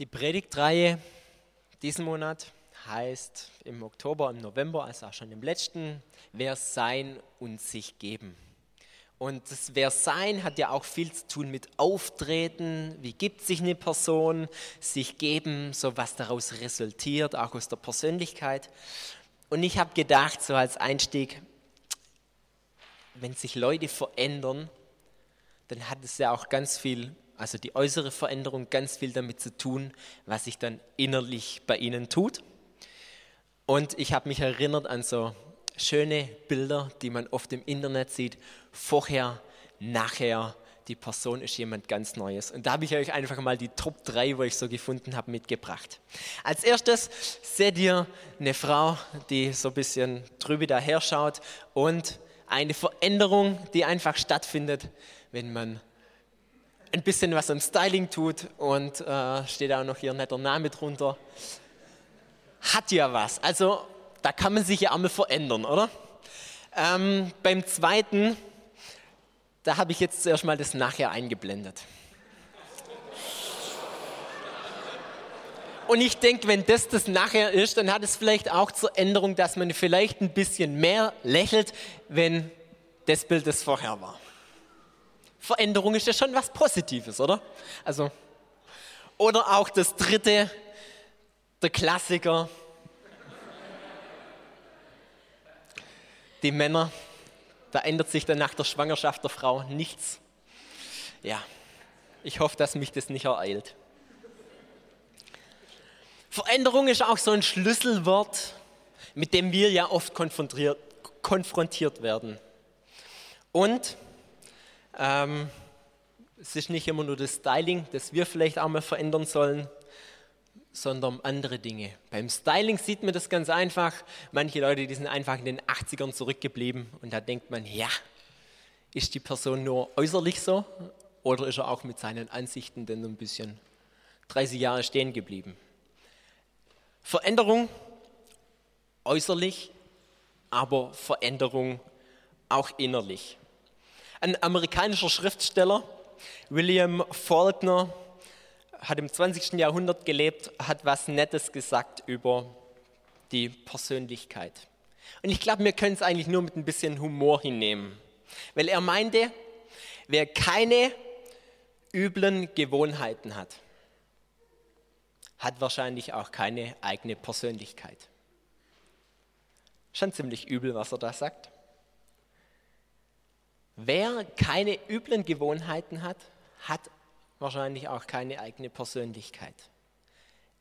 Die Predigtreihe diesen Monat heißt im Oktober, im November, also auch schon im letzten, Wer sein und sich geben. Und das Wer sein hat ja auch viel zu tun mit Auftreten, wie gibt sich eine Person, sich geben, so was daraus resultiert, auch aus der Persönlichkeit. Und ich habe gedacht, so als Einstieg, wenn sich Leute verändern, dann hat es ja auch ganz viel also die äußere Veränderung, ganz viel damit zu tun, was sich dann innerlich bei ihnen tut. Und ich habe mich erinnert an so schöne Bilder, die man oft im Internet sieht, vorher, nachher, die Person ist jemand ganz Neues. Und da habe ich euch einfach mal die Top 3, wo ich so gefunden habe, mitgebracht. Als erstes seht ihr eine Frau, die so ein bisschen drüber daher schaut und eine Veränderung, die einfach stattfindet, wenn man ein bisschen was am Styling tut und äh, steht auch noch hier netter Name drunter. Hat ja was. Also da kann man sich ja einmal verändern, oder? Ähm, beim zweiten, da habe ich jetzt zuerst mal das nachher eingeblendet. Und ich denke, wenn das das nachher ist, dann hat es vielleicht auch zur Änderung, dass man vielleicht ein bisschen mehr lächelt, wenn das Bild das vorher war. Veränderung ist ja schon was Positives, oder? Also, oder auch das dritte, der Klassiker. Die Männer, da ändert sich dann nach der Schwangerschaft der Frau nichts. Ja, ich hoffe, dass mich das nicht ereilt. Veränderung ist auch so ein Schlüsselwort, mit dem wir ja oft konfrontiert, konfrontiert werden. Und ähm, es ist nicht immer nur das Styling, das wir vielleicht auch mal verändern sollen, sondern andere Dinge. Beim Styling sieht man das ganz einfach. Manche Leute, die sind einfach in den 80ern zurückgeblieben und da denkt man, ja, ist die Person nur äußerlich so oder ist er auch mit seinen Ansichten denn ein bisschen 30 Jahre stehen geblieben? Veränderung äußerlich, aber Veränderung auch innerlich. Ein amerikanischer Schriftsteller, William Faulkner, hat im 20. Jahrhundert gelebt, hat was Nettes gesagt über die Persönlichkeit. Und ich glaube, wir können es eigentlich nur mit ein bisschen Humor hinnehmen. Weil er meinte, wer keine üblen Gewohnheiten hat, hat wahrscheinlich auch keine eigene Persönlichkeit. Schon ziemlich übel, was er da sagt. Wer keine üblen Gewohnheiten hat, hat wahrscheinlich auch keine eigene Persönlichkeit.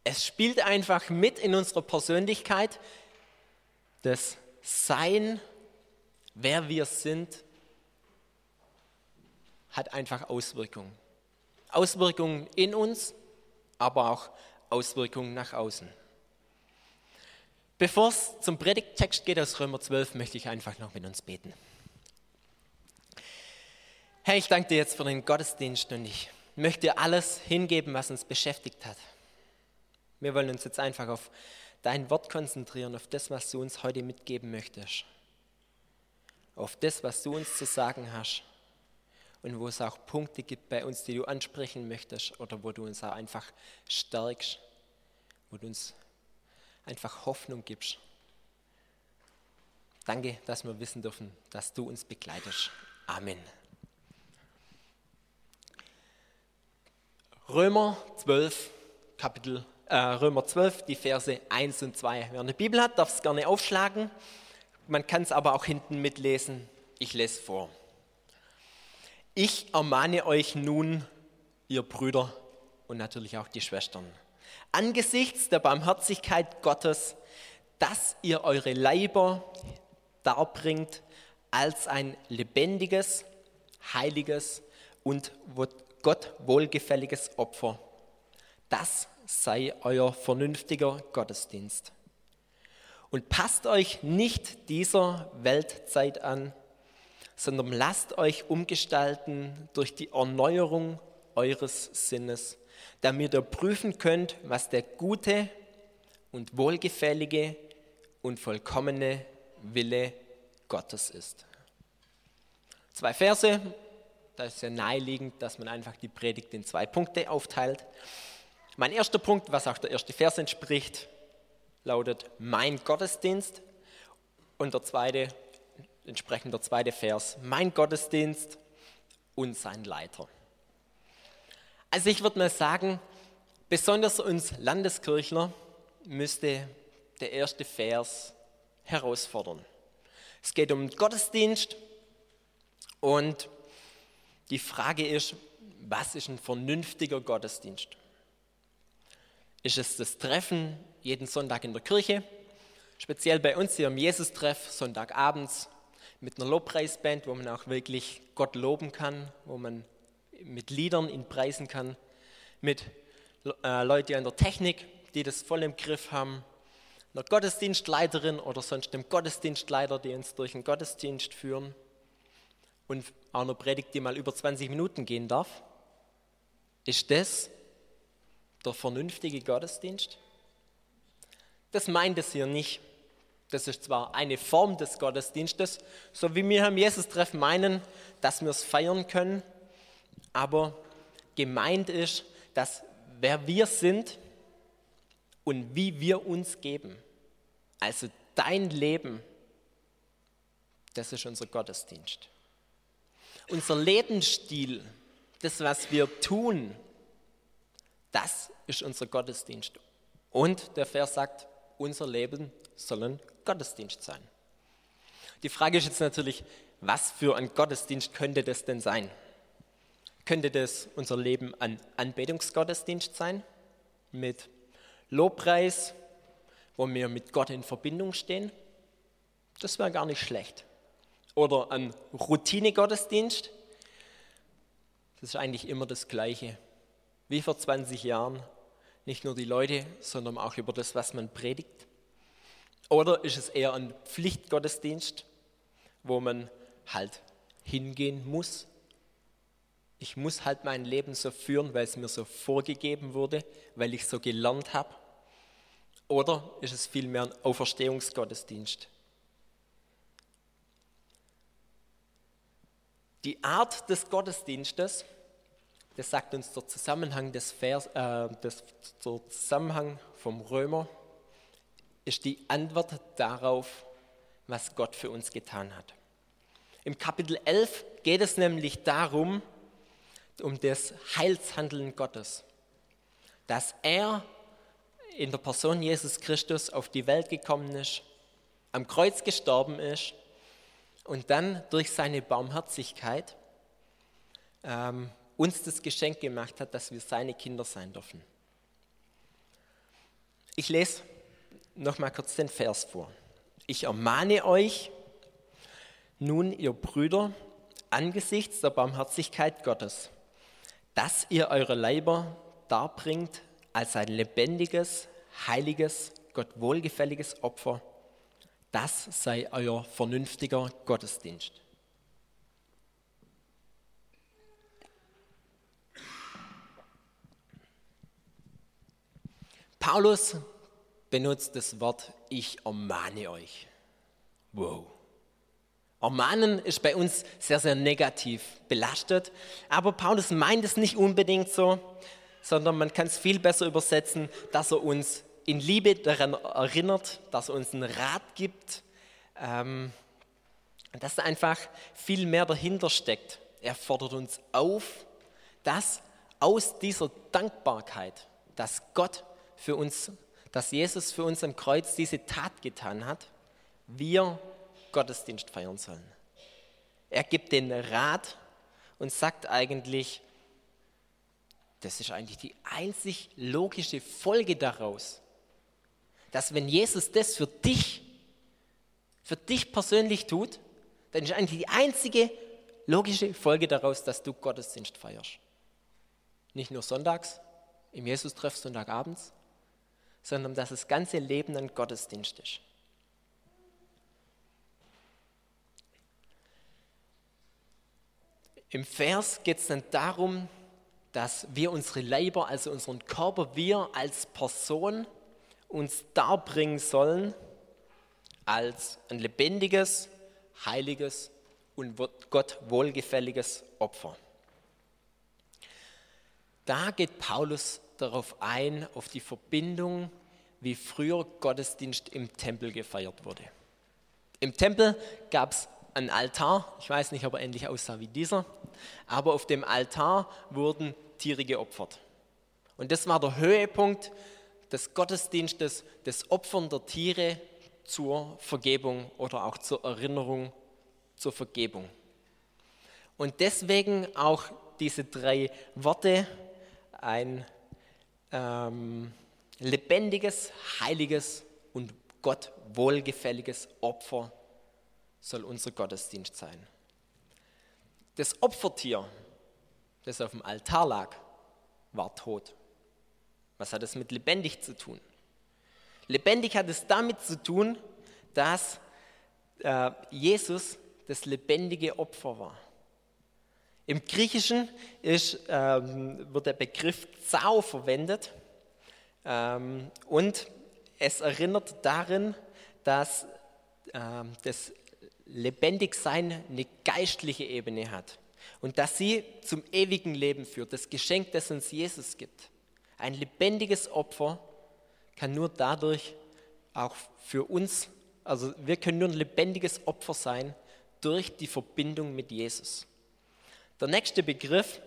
Es spielt einfach mit in unserer Persönlichkeit das Sein, wer wir sind, hat einfach Auswirkungen. Auswirkungen in uns, aber auch Auswirkungen nach außen. Bevor es zum Predigttext geht aus Römer 12, möchte ich einfach noch mit uns beten. Herr, ich danke dir jetzt für den Gottesdienst und ich möchte dir alles hingeben, was uns beschäftigt hat. Wir wollen uns jetzt einfach auf dein Wort konzentrieren, auf das, was du uns heute mitgeben möchtest. Auf das, was du uns zu sagen hast. Und wo es auch Punkte gibt bei uns, die du ansprechen möchtest oder wo du uns auch einfach stärkst, wo du uns einfach Hoffnung gibst. Danke, dass wir wissen dürfen, dass du uns begleitest. Amen. Römer 12, Kapitel, äh, Römer 12, die Verse 1 und 2. Wer eine Bibel hat, darf es gerne aufschlagen. Man kann es aber auch hinten mitlesen. Ich lese vor. Ich ermahne euch nun, ihr Brüder und natürlich auch die Schwestern, angesichts der Barmherzigkeit Gottes, dass ihr eure Leiber darbringt als ein lebendiges, heiliges und Gott wohlgefälliges Opfer. Das sei euer vernünftiger Gottesdienst. Und passt euch nicht dieser Weltzeit an, sondern lasst euch umgestalten durch die Erneuerung eures Sinnes, damit ihr prüfen könnt, was der gute und wohlgefällige und vollkommene Wille Gottes ist. Zwei Verse, da ist ja naheliegend, dass man einfach die Predigt in zwei Punkte aufteilt. Mein erster Punkt, was auch der erste Vers entspricht, lautet mein Gottesdienst. Und der zweite, entsprechend der zweite Vers, mein Gottesdienst und sein Leiter. Also ich würde mal sagen, besonders uns Landeskirchler müsste der erste Vers herausfordern. Es geht um Gottesdienst und die Frage ist, was ist ein vernünftiger Gottesdienst? Ist es das Treffen jeden Sonntag in der Kirche? Speziell bei uns hier im Jesus-Treff, Sonntagabends, mit einer Lobpreisband, wo man auch wirklich Gott loben kann, wo man mit Liedern ihn preisen kann, mit äh, Leuten an der Technik, die das voll im Griff haben, einer Gottesdienstleiterin oder sonst einem Gottesdienstleiter, die uns durch den Gottesdienst führen und auch eine Predigt, die mal über 20 Minuten gehen darf. Ist das der vernünftige Gottesdienst? Das meint es hier nicht. Das ist zwar eine Form des Gottesdienstes, so wie wir am Jesus-Treffen meinen, dass wir es feiern können, aber gemeint ist, dass wer wir sind und wie wir uns geben, also dein Leben, das ist unser Gottesdienst. Unser Lebensstil, das, was wir tun, das ist unser Gottesdienst. Und der Vers sagt, unser Leben soll ein Gottesdienst sein. Die Frage ist jetzt natürlich, was für ein Gottesdienst könnte das denn sein? Könnte das unser Leben ein Anbetungsgottesdienst sein? Mit Lobpreis, wo wir mit Gott in Verbindung stehen? Das wäre gar nicht schlecht. Oder ein Routinegottesdienst? Das ist eigentlich immer das Gleiche. Wie vor 20 Jahren. Nicht nur die Leute, sondern auch über das, was man predigt. Oder ist es eher ein Pflichtgottesdienst, wo man halt hingehen muss? Ich muss halt mein Leben so führen, weil es mir so vorgegeben wurde, weil ich so gelernt habe. Oder ist es vielmehr ein Auferstehungsgottesdienst? Die Art des Gottesdienstes, das sagt uns der Zusammenhang des Vers, äh, des, der Zusammenhang vom Römer ist die Antwort darauf, was Gott für uns getan hat. Im Kapitel 11 geht es nämlich darum, um das Heilshandeln Gottes, dass er in der Person Jesus Christus auf die Welt gekommen ist, am Kreuz gestorben ist und dann durch seine Barmherzigkeit ähm, uns das Geschenk gemacht hat, dass wir seine Kinder sein dürfen. Ich lese noch mal kurz den Vers vor. Ich ermahne euch nun, ihr Brüder, angesichts der Barmherzigkeit Gottes, dass ihr eure Leiber darbringt als ein lebendiges, heiliges, Gott wohlgefälliges Opfer. Das sei euer vernünftiger Gottesdienst. Paulus benutzt das Wort, ich ermahne euch. Wow. Ermahnen ist bei uns sehr, sehr negativ belastet, aber Paulus meint es nicht unbedingt so, sondern man kann es viel besser übersetzen, dass er uns in Liebe daran erinnert, dass er uns einen Rat gibt, ähm, dass da einfach viel mehr dahinter steckt. Er fordert uns auf, dass aus dieser Dankbarkeit, dass Gott für uns dass Jesus für uns am Kreuz diese Tat getan hat, wir Gottesdienst feiern sollen. Er gibt den Rat und sagt eigentlich, das ist eigentlich die einzig logische Folge daraus, dass wenn Jesus das für dich, für dich persönlich tut, dann ist eigentlich die einzige logische Folge daraus, dass du Gottesdienst feierst. Nicht nur sonntags, im Jesus-Treff Sonntagabends, sondern dass das ganze Leben ein Gottesdienst ist. Im Vers geht es dann darum, dass wir unsere Leiber, also unseren Körper, wir als Person uns darbringen sollen als ein lebendiges, heiliges und Gott wohlgefälliges Opfer. Da geht Paulus darauf ein, auf die Verbindung, wie früher Gottesdienst im Tempel gefeiert wurde. Im Tempel gab es einen Altar, ich weiß nicht, ob er ähnlich aussah wie dieser, aber auf dem Altar wurden Tiere geopfert. Und das war der Höhepunkt des Gottesdienstes, des Opfern der Tiere zur Vergebung oder auch zur Erinnerung zur Vergebung. Und deswegen auch diese drei Worte, ein ähm, lebendiges, heiliges und Gott wohlgefälliges Opfer soll unser Gottesdienst sein. Das Opfertier, das auf dem Altar lag, war tot. Was hat es mit lebendig zu tun? Lebendig hat es damit zu tun, dass äh, Jesus das lebendige Opfer war. Im Griechischen ist, ähm, wird der Begriff Zau verwendet ähm, und es erinnert darin, dass ähm, das Lebendigsein eine geistliche Ebene hat und dass sie zum ewigen Leben führt, das Geschenk, das uns Jesus gibt. Ein lebendiges Opfer kann nur dadurch auch für uns, also wir können nur ein lebendiges Opfer sein durch die Verbindung mit Jesus. Der nächste Begriff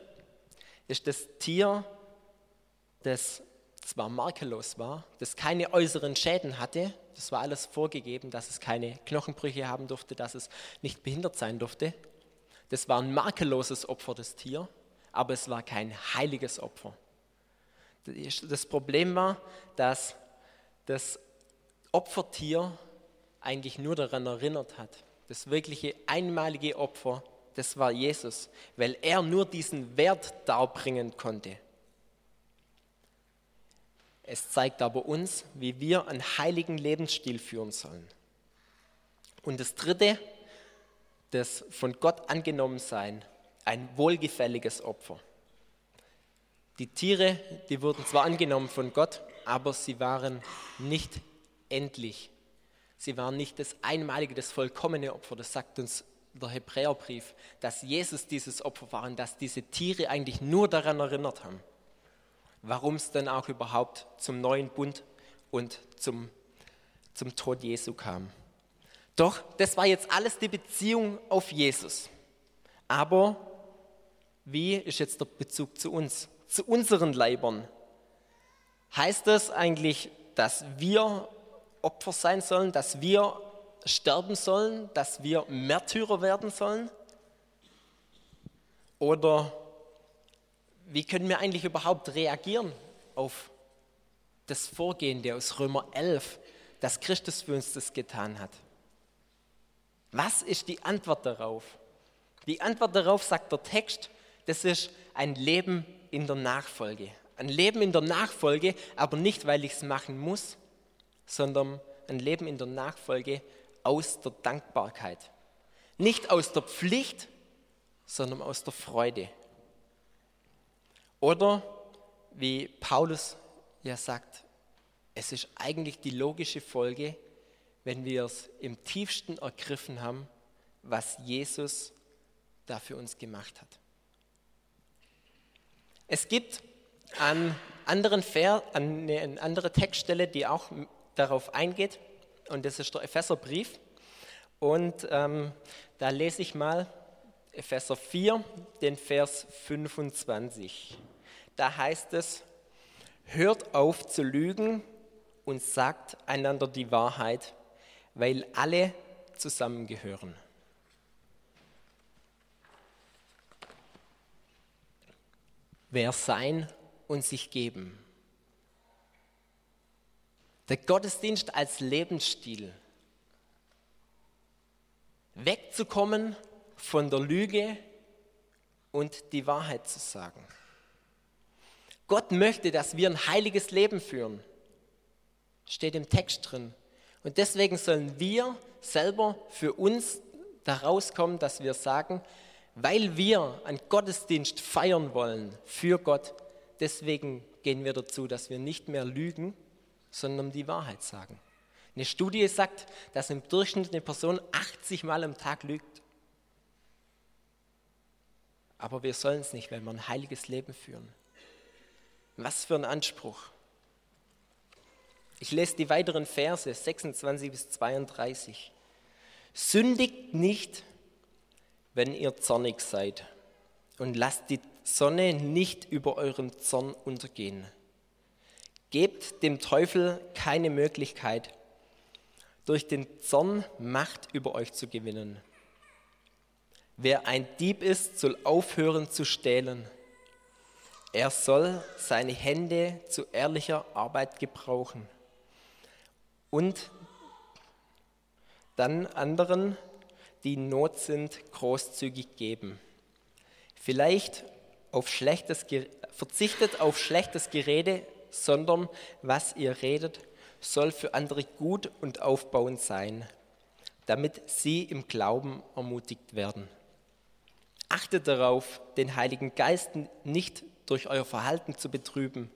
ist das Tier, das zwar makellos war, das keine äußeren Schäden hatte, das war alles vorgegeben, dass es keine Knochenbrüche haben durfte, dass es nicht behindert sein durfte. Das war ein makelloses Opfer, das Tier, aber es war kein heiliges Opfer. Das Problem war, dass das Opfertier eigentlich nur daran erinnert hat. Das wirkliche einmalige Opfer, das war Jesus, weil er nur diesen Wert darbringen konnte. Es zeigt aber uns, wie wir einen heiligen Lebensstil führen sollen. Und das Dritte, das von Gott angenommen sein, ein wohlgefälliges Opfer. Die Tiere, die wurden zwar angenommen von Gott, aber sie waren nicht endlich. Sie waren nicht das einmalige, das vollkommene Opfer. Das sagt uns der Hebräerbrief, dass Jesus dieses Opfer war und dass diese Tiere eigentlich nur daran erinnert haben warum es dann auch überhaupt zum neuen Bund und zum, zum Tod Jesu kam. Doch das war jetzt alles die Beziehung auf Jesus. Aber wie ist jetzt der Bezug zu uns, zu unseren Leibern? Heißt das eigentlich, dass wir Opfer sein sollen, dass wir sterben sollen, dass wir Märtyrer werden sollen? Oder wie können wir eigentlich überhaupt reagieren auf das Vorgehen aus Römer 11, dass Christus für uns das getan hat? Was ist die Antwort darauf? Die Antwort darauf sagt der Text, das ist ein Leben in der Nachfolge. Ein Leben in der Nachfolge, aber nicht, weil ich es machen muss, sondern ein Leben in der Nachfolge aus der Dankbarkeit. Nicht aus der Pflicht, sondern aus der Freude. Oder wie Paulus ja sagt, es ist eigentlich die logische Folge, wenn wir es im tiefsten ergriffen haben, was Jesus da für uns gemacht hat. Es gibt an anderen Ver, an eine andere Textstelle, die auch darauf eingeht, und das ist der Epheserbrief. Und ähm, da lese ich mal Epheser 4, den Vers 25. Da heißt es, hört auf zu lügen und sagt einander die Wahrheit, weil alle zusammengehören. Wer sein und sich geben. Der Gottesdienst als Lebensstil. Wegzukommen von der Lüge und die Wahrheit zu sagen. Gott möchte, dass wir ein heiliges Leben führen. Steht im Text drin. Und deswegen sollen wir selber für uns da rauskommen, dass wir sagen, weil wir einen Gottesdienst feiern wollen für Gott, deswegen gehen wir dazu, dass wir nicht mehr lügen, sondern die Wahrheit sagen. Eine Studie sagt, dass im Durchschnitt eine Person 80 Mal am Tag lügt. Aber wir sollen es nicht, weil wir ein heiliges Leben führen. Was für ein Anspruch. Ich lese die weiteren Verse 26 bis 32. Sündigt nicht, wenn ihr zornig seid, und lasst die Sonne nicht über euren Zorn untergehen. Gebt dem Teufel keine Möglichkeit, durch den Zorn Macht über euch zu gewinnen. Wer ein Dieb ist, soll aufhören zu stehlen. Er soll seine Hände zu ehrlicher Arbeit gebrauchen und dann anderen, die in Not sind, großzügig geben. Vielleicht auf schlechtes, verzichtet auf schlechtes Gerede, sondern was ihr redet, soll für andere gut und aufbauend sein, damit sie im Glauben ermutigt werden. Achtet darauf, den Heiligen Geist nicht durch euer Verhalten zu betrüben.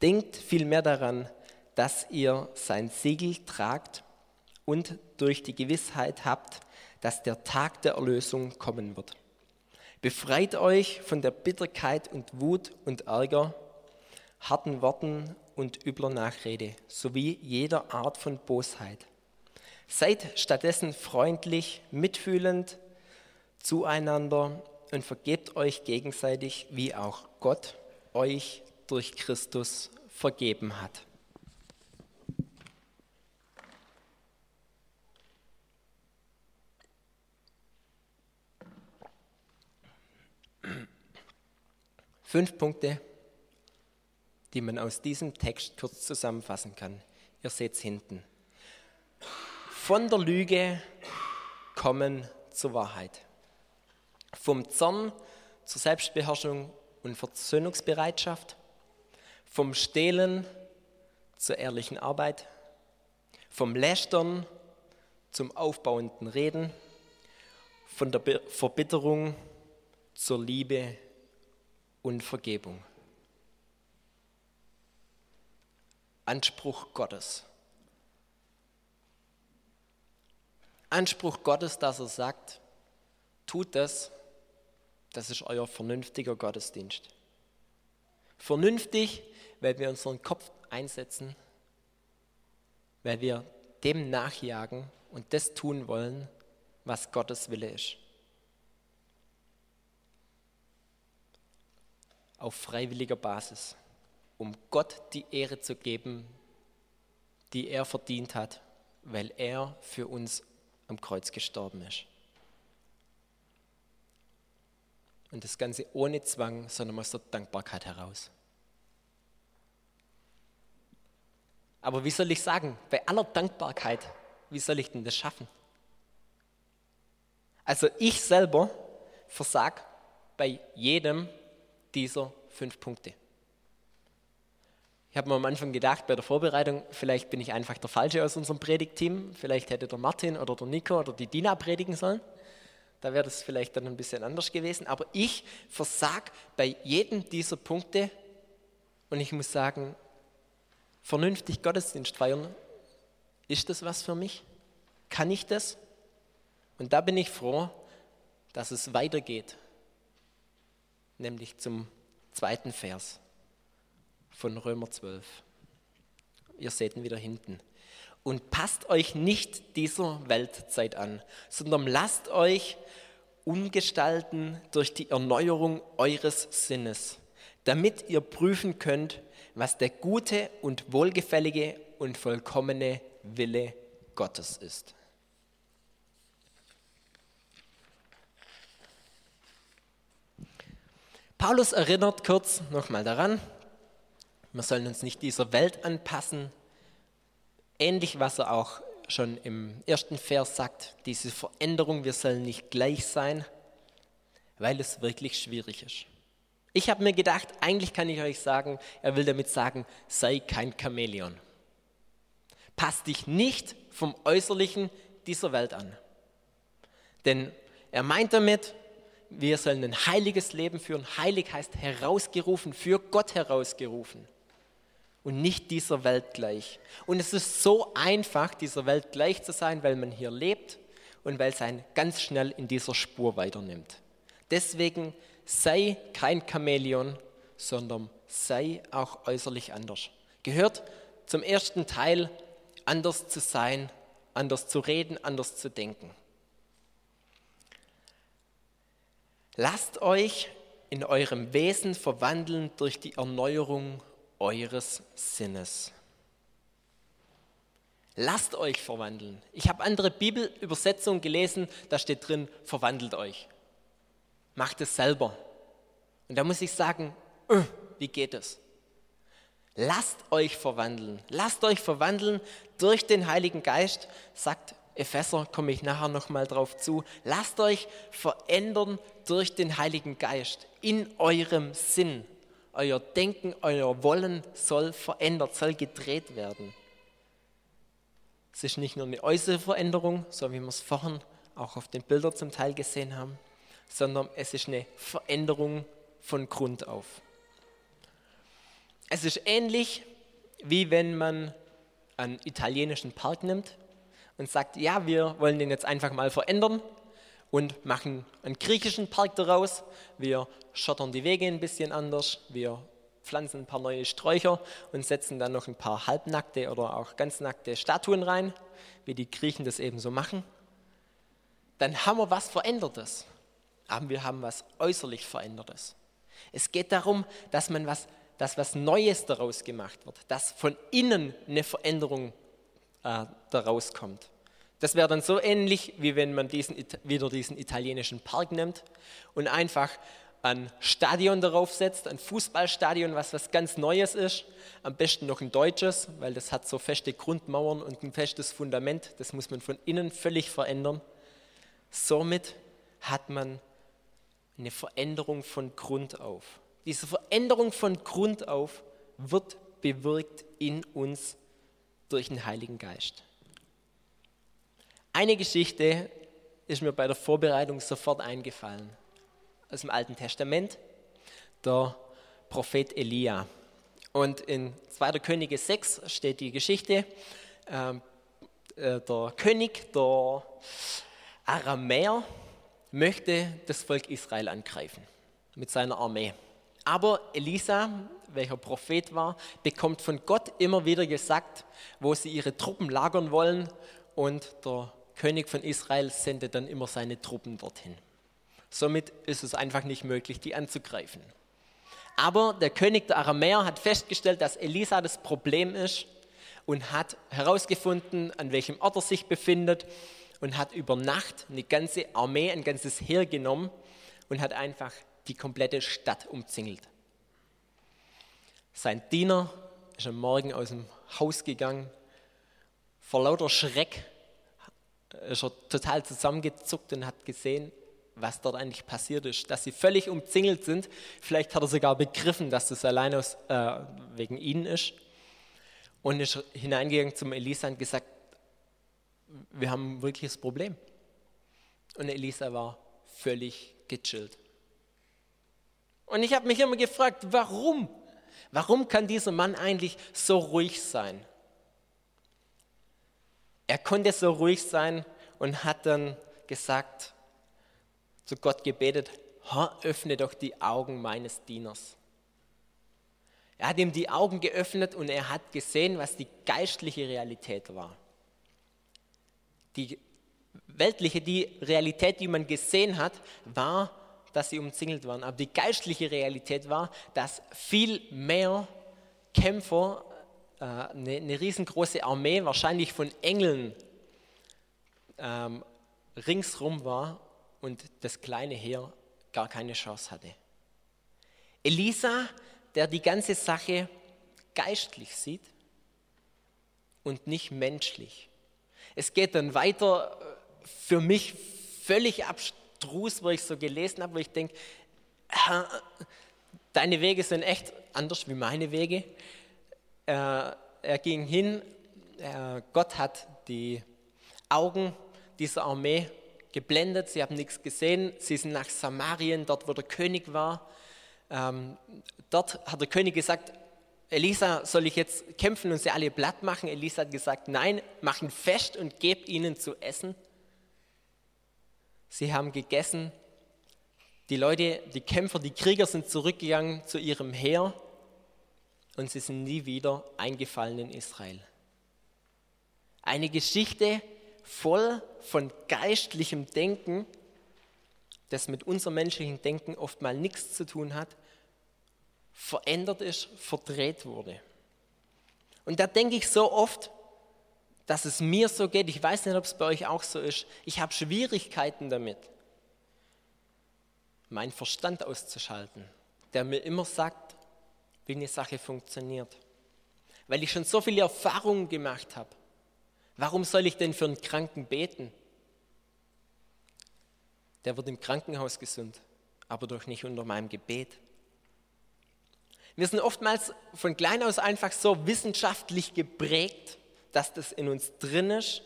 Denkt vielmehr daran, dass ihr sein Siegel tragt und durch die Gewissheit habt, dass der Tag der Erlösung kommen wird. Befreit euch von der Bitterkeit und Wut und Ärger, harten Worten und übler Nachrede sowie jeder Art von Bosheit. Seid stattdessen freundlich, mitfühlend zueinander und vergebt euch gegenseitig, wie auch Gott euch durch Christus vergeben hat. Fünf Punkte, die man aus diesem Text kurz zusammenfassen kann. Ihr seht es hinten. Von der Lüge kommen zur Wahrheit. Vom Zorn zur Selbstbeherrschung und Versöhnungsbereitschaft. Vom Stehlen zur ehrlichen Arbeit. Vom Lästern zum aufbauenden Reden. Von der Verbitterung zur Liebe und Vergebung. Anspruch Gottes. Anspruch Gottes, dass er sagt, tut das, das ist euer vernünftiger Gottesdienst. Vernünftig, weil wir unseren Kopf einsetzen, weil wir dem nachjagen und das tun wollen, was Gottes Wille ist. Auf freiwilliger Basis, um Gott die Ehre zu geben, die er verdient hat, weil er für uns am Kreuz gestorben ist. Und das Ganze ohne Zwang, sondern aus der Dankbarkeit heraus. Aber wie soll ich sagen, bei aller Dankbarkeit, wie soll ich denn das schaffen? Also ich selber versag bei jedem dieser fünf Punkte. Ich habe mir am Anfang gedacht, bei der Vorbereitung, vielleicht bin ich einfach der Falsche aus unserem Predigtteam. Vielleicht hätte der Martin oder der Nico oder die Dina predigen sollen. Da wäre das vielleicht dann ein bisschen anders gewesen. Aber ich versag bei jedem dieser Punkte und ich muss sagen, vernünftig Gottesdienst feiern, ist das was für mich? Kann ich das? Und da bin ich froh, dass es weitergeht nämlich zum zweiten Vers von Römer 12. Ihr seht ihn wieder hinten. Und passt euch nicht dieser Weltzeit an, sondern lasst euch umgestalten durch die Erneuerung eures Sinnes, damit ihr prüfen könnt, was der gute und wohlgefällige und vollkommene Wille Gottes ist. Paulus erinnert kurz nochmal daran, wir sollen uns nicht dieser Welt anpassen. Ähnlich, was er auch schon im ersten Vers sagt, diese Veränderung, wir sollen nicht gleich sein, weil es wirklich schwierig ist. Ich habe mir gedacht, eigentlich kann ich euch sagen, er will damit sagen, sei kein Chamäleon. Pass dich nicht vom Äußerlichen dieser Welt an. Denn er meint damit, wir sollen ein heiliges Leben führen. Heilig heißt herausgerufen, für Gott herausgerufen und nicht dieser Welt gleich. Und es ist so einfach, dieser Welt gleich zu sein, weil man hier lebt und weil es einen ganz schnell in dieser Spur weiternimmt. Deswegen sei kein Chamäleon, sondern sei auch äußerlich anders. Gehört zum ersten Teil, anders zu sein, anders zu reden, anders zu denken. Lasst euch in eurem Wesen verwandeln durch die Erneuerung eures Sinnes. Lasst euch verwandeln. Ich habe andere Bibelübersetzungen gelesen, da steht drin, verwandelt euch. Macht es selber. Und da muss ich sagen, äh, wie geht es? Lasst euch verwandeln. Lasst euch verwandeln durch den Heiligen Geist, sagt Epheser, komme ich nachher nochmal drauf zu. Lasst euch verändern durch den Heiligen Geist in eurem Sinn. Euer Denken, euer Wollen soll verändert, soll gedreht werden. Es ist nicht nur eine äußere Veränderung, so wie wir es vorhin auch auf den Bildern zum Teil gesehen haben, sondern es ist eine Veränderung von Grund auf. Es ist ähnlich, wie wenn man einen italienischen Park nimmt und sagt, ja, wir wollen den jetzt einfach mal verändern und machen einen griechischen Park daraus. Wir schottern die Wege ein bisschen anders, wir pflanzen ein paar neue Sträucher und setzen dann noch ein paar halbnackte oder auch ganz nackte Statuen rein, wie die Griechen das eben so machen. Dann haben wir was Verändertes. Aber wir haben was äußerlich Verändertes. Es geht darum, dass man was, dass was Neues daraus gemacht wird, dass von innen eine Veränderung äh, daraus kommt. Das wäre dann so ähnlich, wie wenn man diesen, wieder diesen italienischen Park nimmt und einfach ein Stadion darauf setzt, ein Fußballstadion, was was ganz Neues ist, am besten noch ein deutsches, weil das hat so feste Grundmauern und ein festes Fundament, das muss man von innen völlig verändern. Somit hat man eine Veränderung von Grund auf. Diese Veränderung von Grund auf wird bewirkt in uns durch den Heiligen Geist. Eine Geschichte ist mir bei der Vorbereitung sofort eingefallen aus dem Alten Testament, der Prophet Elia. Und in 2. Könige 6 steht die Geschichte, ähm, äh, der König, der Aramäer, möchte das Volk Israel angreifen mit seiner Armee. Aber Elisa, welcher Prophet war, bekommt von Gott immer wieder gesagt, wo sie ihre Truppen lagern wollen und der König von Israel sendet dann immer seine Truppen dorthin. Somit ist es einfach nicht möglich, die anzugreifen. Aber der König der Aramäer hat festgestellt, dass Elisa das Problem ist und hat herausgefunden, an welchem Ort er sich befindet und hat über Nacht eine ganze Armee, ein ganzes Heer genommen und hat einfach die komplette Stadt umzingelt. Sein Diener ist am Morgen aus dem Haus gegangen. Vor lauter Schreck ist er total zusammengezuckt und hat gesehen, was dort eigentlich passiert ist, dass sie völlig umzingelt sind. Vielleicht hat er sogar begriffen, dass das allein aus, äh, wegen ihnen ist. Und ist hineingegangen zum Elisa und gesagt, wir haben ein wirkliches Problem. Und Elisa war völlig gechillt. Und ich habe mich immer gefragt, warum? Warum kann dieser Mann eigentlich so ruhig sein? Er konnte so ruhig sein und hat dann gesagt, zu Gott gebetet, Herr, öffne doch die Augen meines Dieners. Er hat ihm die Augen geöffnet und er hat gesehen, was die geistliche Realität war. Die weltliche, die Realität, die man gesehen hat, war, dass sie umzingelt waren. Aber die geistliche Realität war, dass viel mehr Kämpfer, äh, eine, eine riesengroße Armee, wahrscheinlich von Engeln, ähm, ringsrum war und das kleine Heer gar keine Chance hatte. Elisa, der die ganze Sache geistlich sieht und nicht menschlich. Es geht dann weiter äh, für mich völlig abstrus, wo ich so gelesen habe, wo ich denke, deine Wege sind echt anders wie meine Wege. Er, er ging hin, er, Gott hat die Augen dieser Armee geblendet, sie haben nichts gesehen, sie sind nach Samarien, dort wo der König war. Ähm, dort hat der König gesagt, Elisa, soll ich jetzt kämpfen und sie alle platt machen? Elisa hat gesagt, nein, mach ihn fest und geb ihnen zu essen. Sie haben gegessen. Die Leute, die Kämpfer, die Krieger sind zurückgegangen zu ihrem Heer und sie sind nie wieder eingefallen in Israel. Eine Geschichte voll von geistlichem Denken, das mit unserem menschlichen Denken oft mal nichts zu tun hat, verändert ist, verdreht wurde. Und da denke ich so oft, dass es mir so geht. Ich weiß nicht, ob es bei euch auch so ist. Ich habe Schwierigkeiten damit, meinen Verstand auszuschalten, der mir immer sagt, wie eine Sache funktioniert. Weil ich schon so viele Erfahrungen gemacht habe. Warum soll ich denn für einen Kranken beten? Der wird im Krankenhaus gesund, aber doch nicht unter meinem Gebet. Wir sind oftmals von klein aus einfach so wissenschaftlich geprägt, dass das in uns drin ist,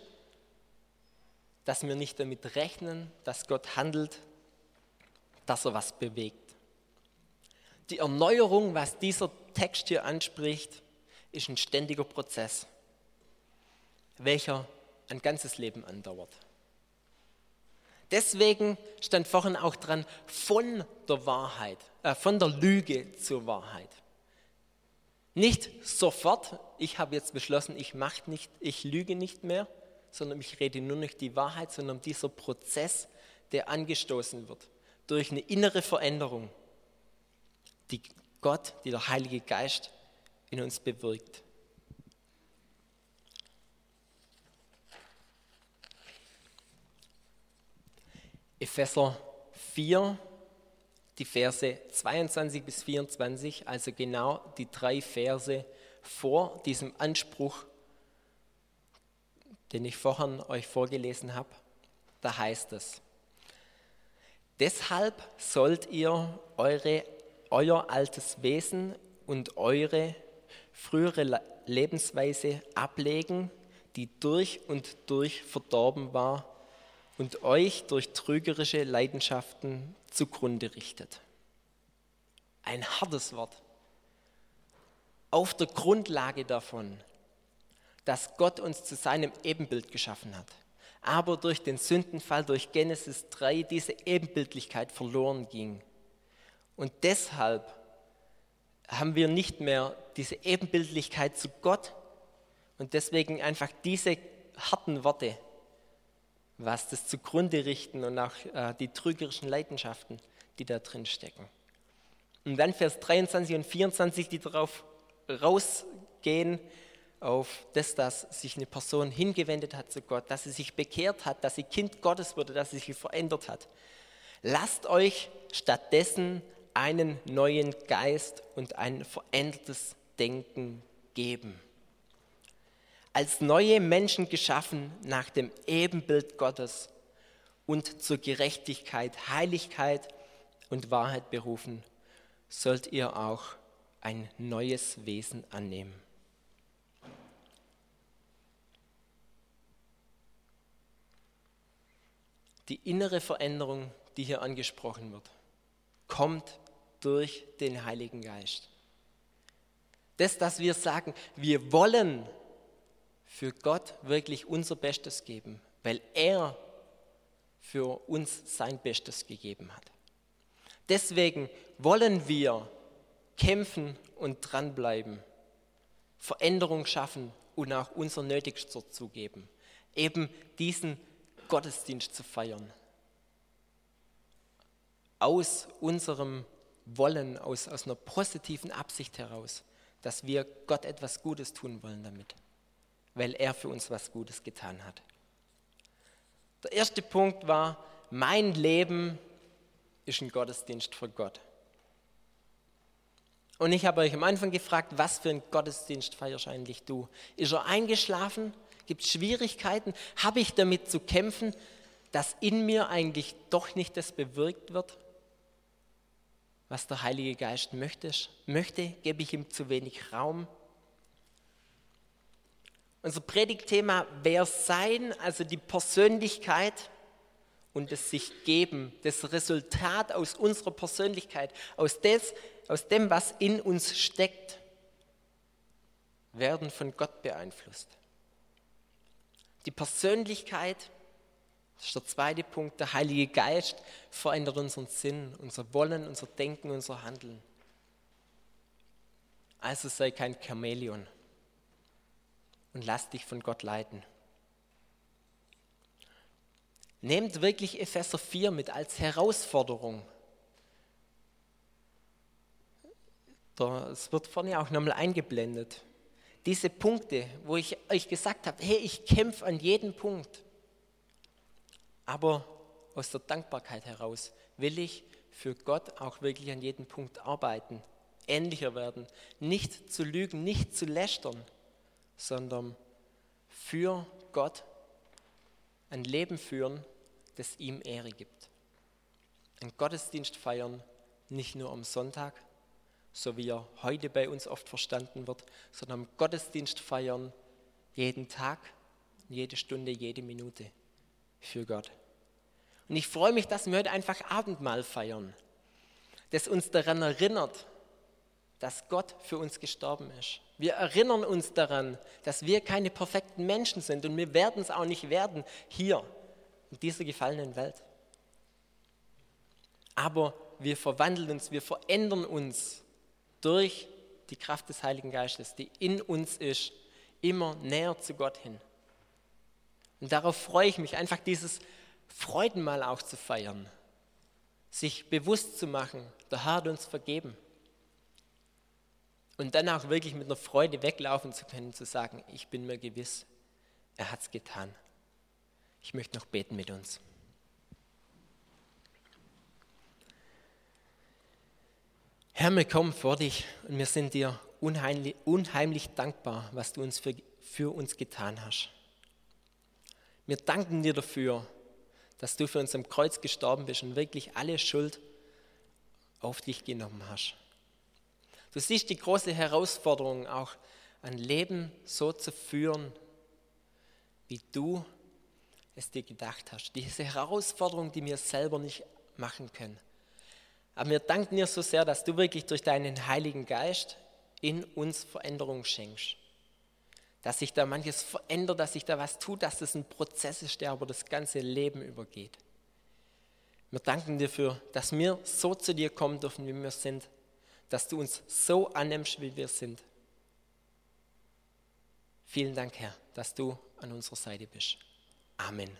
dass wir nicht damit rechnen, dass Gott handelt, dass er was bewegt. Die Erneuerung, was dieser Text hier anspricht, ist ein ständiger Prozess, welcher ein ganzes Leben andauert. Deswegen stand vorhin auch dran, von der Wahrheit, äh, von der Lüge zur Wahrheit. Nicht sofort, ich habe jetzt beschlossen, ich mache nicht, ich lüge nicht mehr, sondern ich rede nur nicht die Wahrheit, sondern dieser Prozess, der angestoßen wird durch eine innere Veränderung, die Gott, die der Heilige Geist in uns bewirkt. Epheser 4, die Verse 22 bis 24, also genau die drei Verse vor diesem Anspruch, den ich vorhin euch vorgelesen habe. Da heißt es, deshalb sollt ihr eure, euer altes Wesen und eure frühere Lebensweise ablegen, die durch und durch verdorben war und euch durch trügerische Leidenschaften zugrunde richtet. Ein hartes Wort. Auf der Grundlage davon, dass Gott uns zu seinem Ebenbild geschaffen hat, aber durch den Sündenfall, durch Genesis 3, diese Ebenbildlichkeit verloren ging. Und deshalb haben wir nicht mehr diese Ebenbildlichkeit zu Gott und deswegen einfach diese harten Worte was das zugrunde richten und auch äh, die trügerischen Leidenschaften, die da drin stecken. Und dann Vers 23 und 24, die darauf rausgehen, auf das, dass sich eine Person hingewendet hat zu Gott, dass sie sich bekehrt hat, dass sie Kind Gottes wurde, dass sie sich verändert hat. Lasst euch stattdessen einen neuen Geist und ein verändertes Denken geben als neue Menschen geschaffen nach dem Ebenbild Gottes und zur Gerechtigkeit, Heiligkeit und Wahrheit berufen, sollt ihr auch ein neues Wesen annehmen. Die innere Veränderung, die hier angesprochen wird, kommt durch den Heiligen Geist. Das, dass wir sagen, wir wollen für Gott wirklich unser Bestes geben, weil er für uns sein Bestes gegeben hat. Deswegen wollen wir kämpfen und dranbleiben, Veränderung schaffen und auch unser Nötigstes zugeben, eben diesen Gottesdienst zu feiern. Aus unserem Wollen, aus, aus einer positiven Absicht heraus, dass wir Gott etwas Gutes tun wollen damit weil er für uns was Gutes getan hat. Der erste Punkt war, mein Leben ist ein Gottesdienst für Gott. Und ich habe euch am Anfang gefragt, was für ein Gottesdienst feierst eigentlich du? Ist er eingeschlafen? Gibt es Schwierigkeiten? Habe ich damit zu kämpfen, dass in mir eigentlich doch nicht das bewirkt wird, was der Heilige Geist möchte? Möchte, gebe ich ihm zu wenig Raum? Unser Predigtthema wäre Sein, also die Persönlichkeit und das sich geben, das Resultat aus unserer Persönlichkeit, aus, des, aus dem, was in uns steckt, werden von Gott beeinflusst. Die Persönlichkeit, das ist der zweite Punkt, der Heilige Geist verändert unseren Sinn, unser Wollen, unser Denken, unser Handeln. Also sei kein Chamäleon und lass dich von Gott leiten. Nehmt wirklich Epheser 4 mit als Herausforderung. Es wird vorne auch nochmal eingeblendet. Diese Punkte, wo ich euch gesagt habe, hey, ich kämpfe an jedem Punkt. Aber aus der Dankbarkeit heraus will ich für Gott auch wirklich an jedem Punkt arbeiten, ähnlicher werden, nicht zu lügen, nicht zu lästern, sondern für Gott ein Leben führen, das ihm Ehre gibt. Ein Gottesdienst feiern, nicht nur am Sonntag, so wie er heute bei uns oft verstanden wird, sondern Gottesdienst feiern jeden Tag, jede Stunde, jede Minute für Gott. Und ich freue mich, dass wir heute einfach Abendmahl feiern, das uns daran erinnert, dass Gott für uns gestorben ist. Wir erinnern uns daran, dass wir keine perfekten Menschen sind und wir werden es auch nicht werden hier in dieser gefallenen Welt. Aber wir verwandeln uns, wir verändern uns durch die Kraft des Heiligen Geistes, die in uns ist, immer näher zu Gott hin. Und darauf freue ich mich, einfach dieses Freudenmal auch zu feiern, sich bewusst zu machen, der Herr hat uns vergeben. Und dann auch wirklich mit einer Freude weglaufen zu können, zu sagen, ich bin mir gewiss, er hat es getan. Ich möchte noch beten mit uns. Herr, wir kommen vor dich und wir sind dir unheimlich, unheimlich dankbar, was du uns für, für uns getan hast. Wir danken dir dafür, dass du für uns am Kreuz gestorben bist und wirklich alle Schuld auf dich genommen hast. Du siehst die große Herausforderung auch, ein Leben so zu führen, wie du es dir gedacht hast. Diese Herausforderung, die wir selber nicht machen können. Aber wir danken dir so sehr, dass du wirklich durch deinen Heiligen Geist in uns Veränderung schenkst. Dass sich da manches verändert, dass sich da was tut, dass es ein Prozess ist, der aber das ganze Leben übergeht. Wir danken dir für, dass wir so zu dir kommen dürfen, wie wir sind, dass du uns so annimmst, wie wir sind. Vielen Dank, Herr, dass du an unserer Seite bist. Amen.